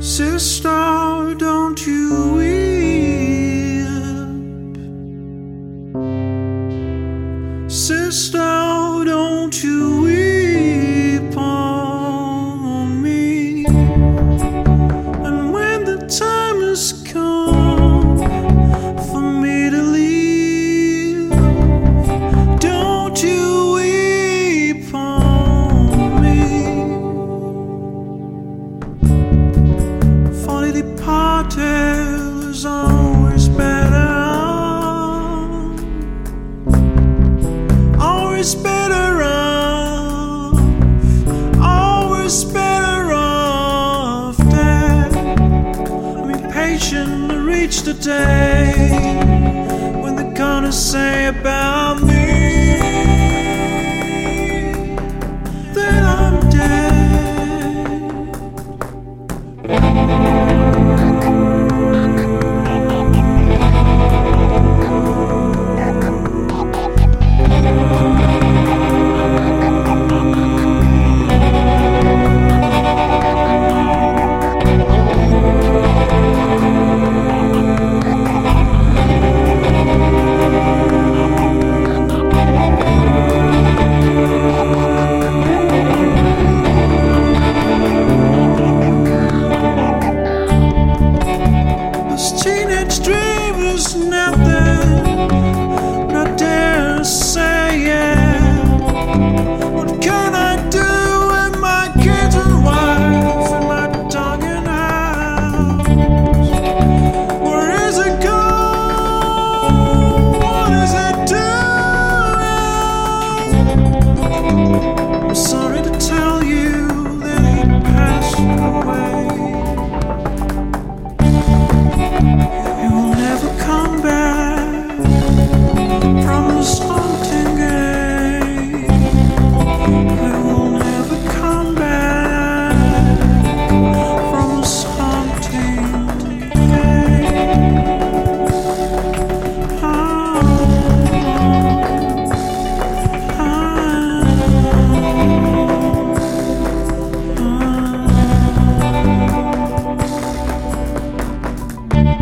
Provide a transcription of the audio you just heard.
Sister, don't you weep. Sister, always better always better off, always better off. I'm to reach the day when they're gonna say about me.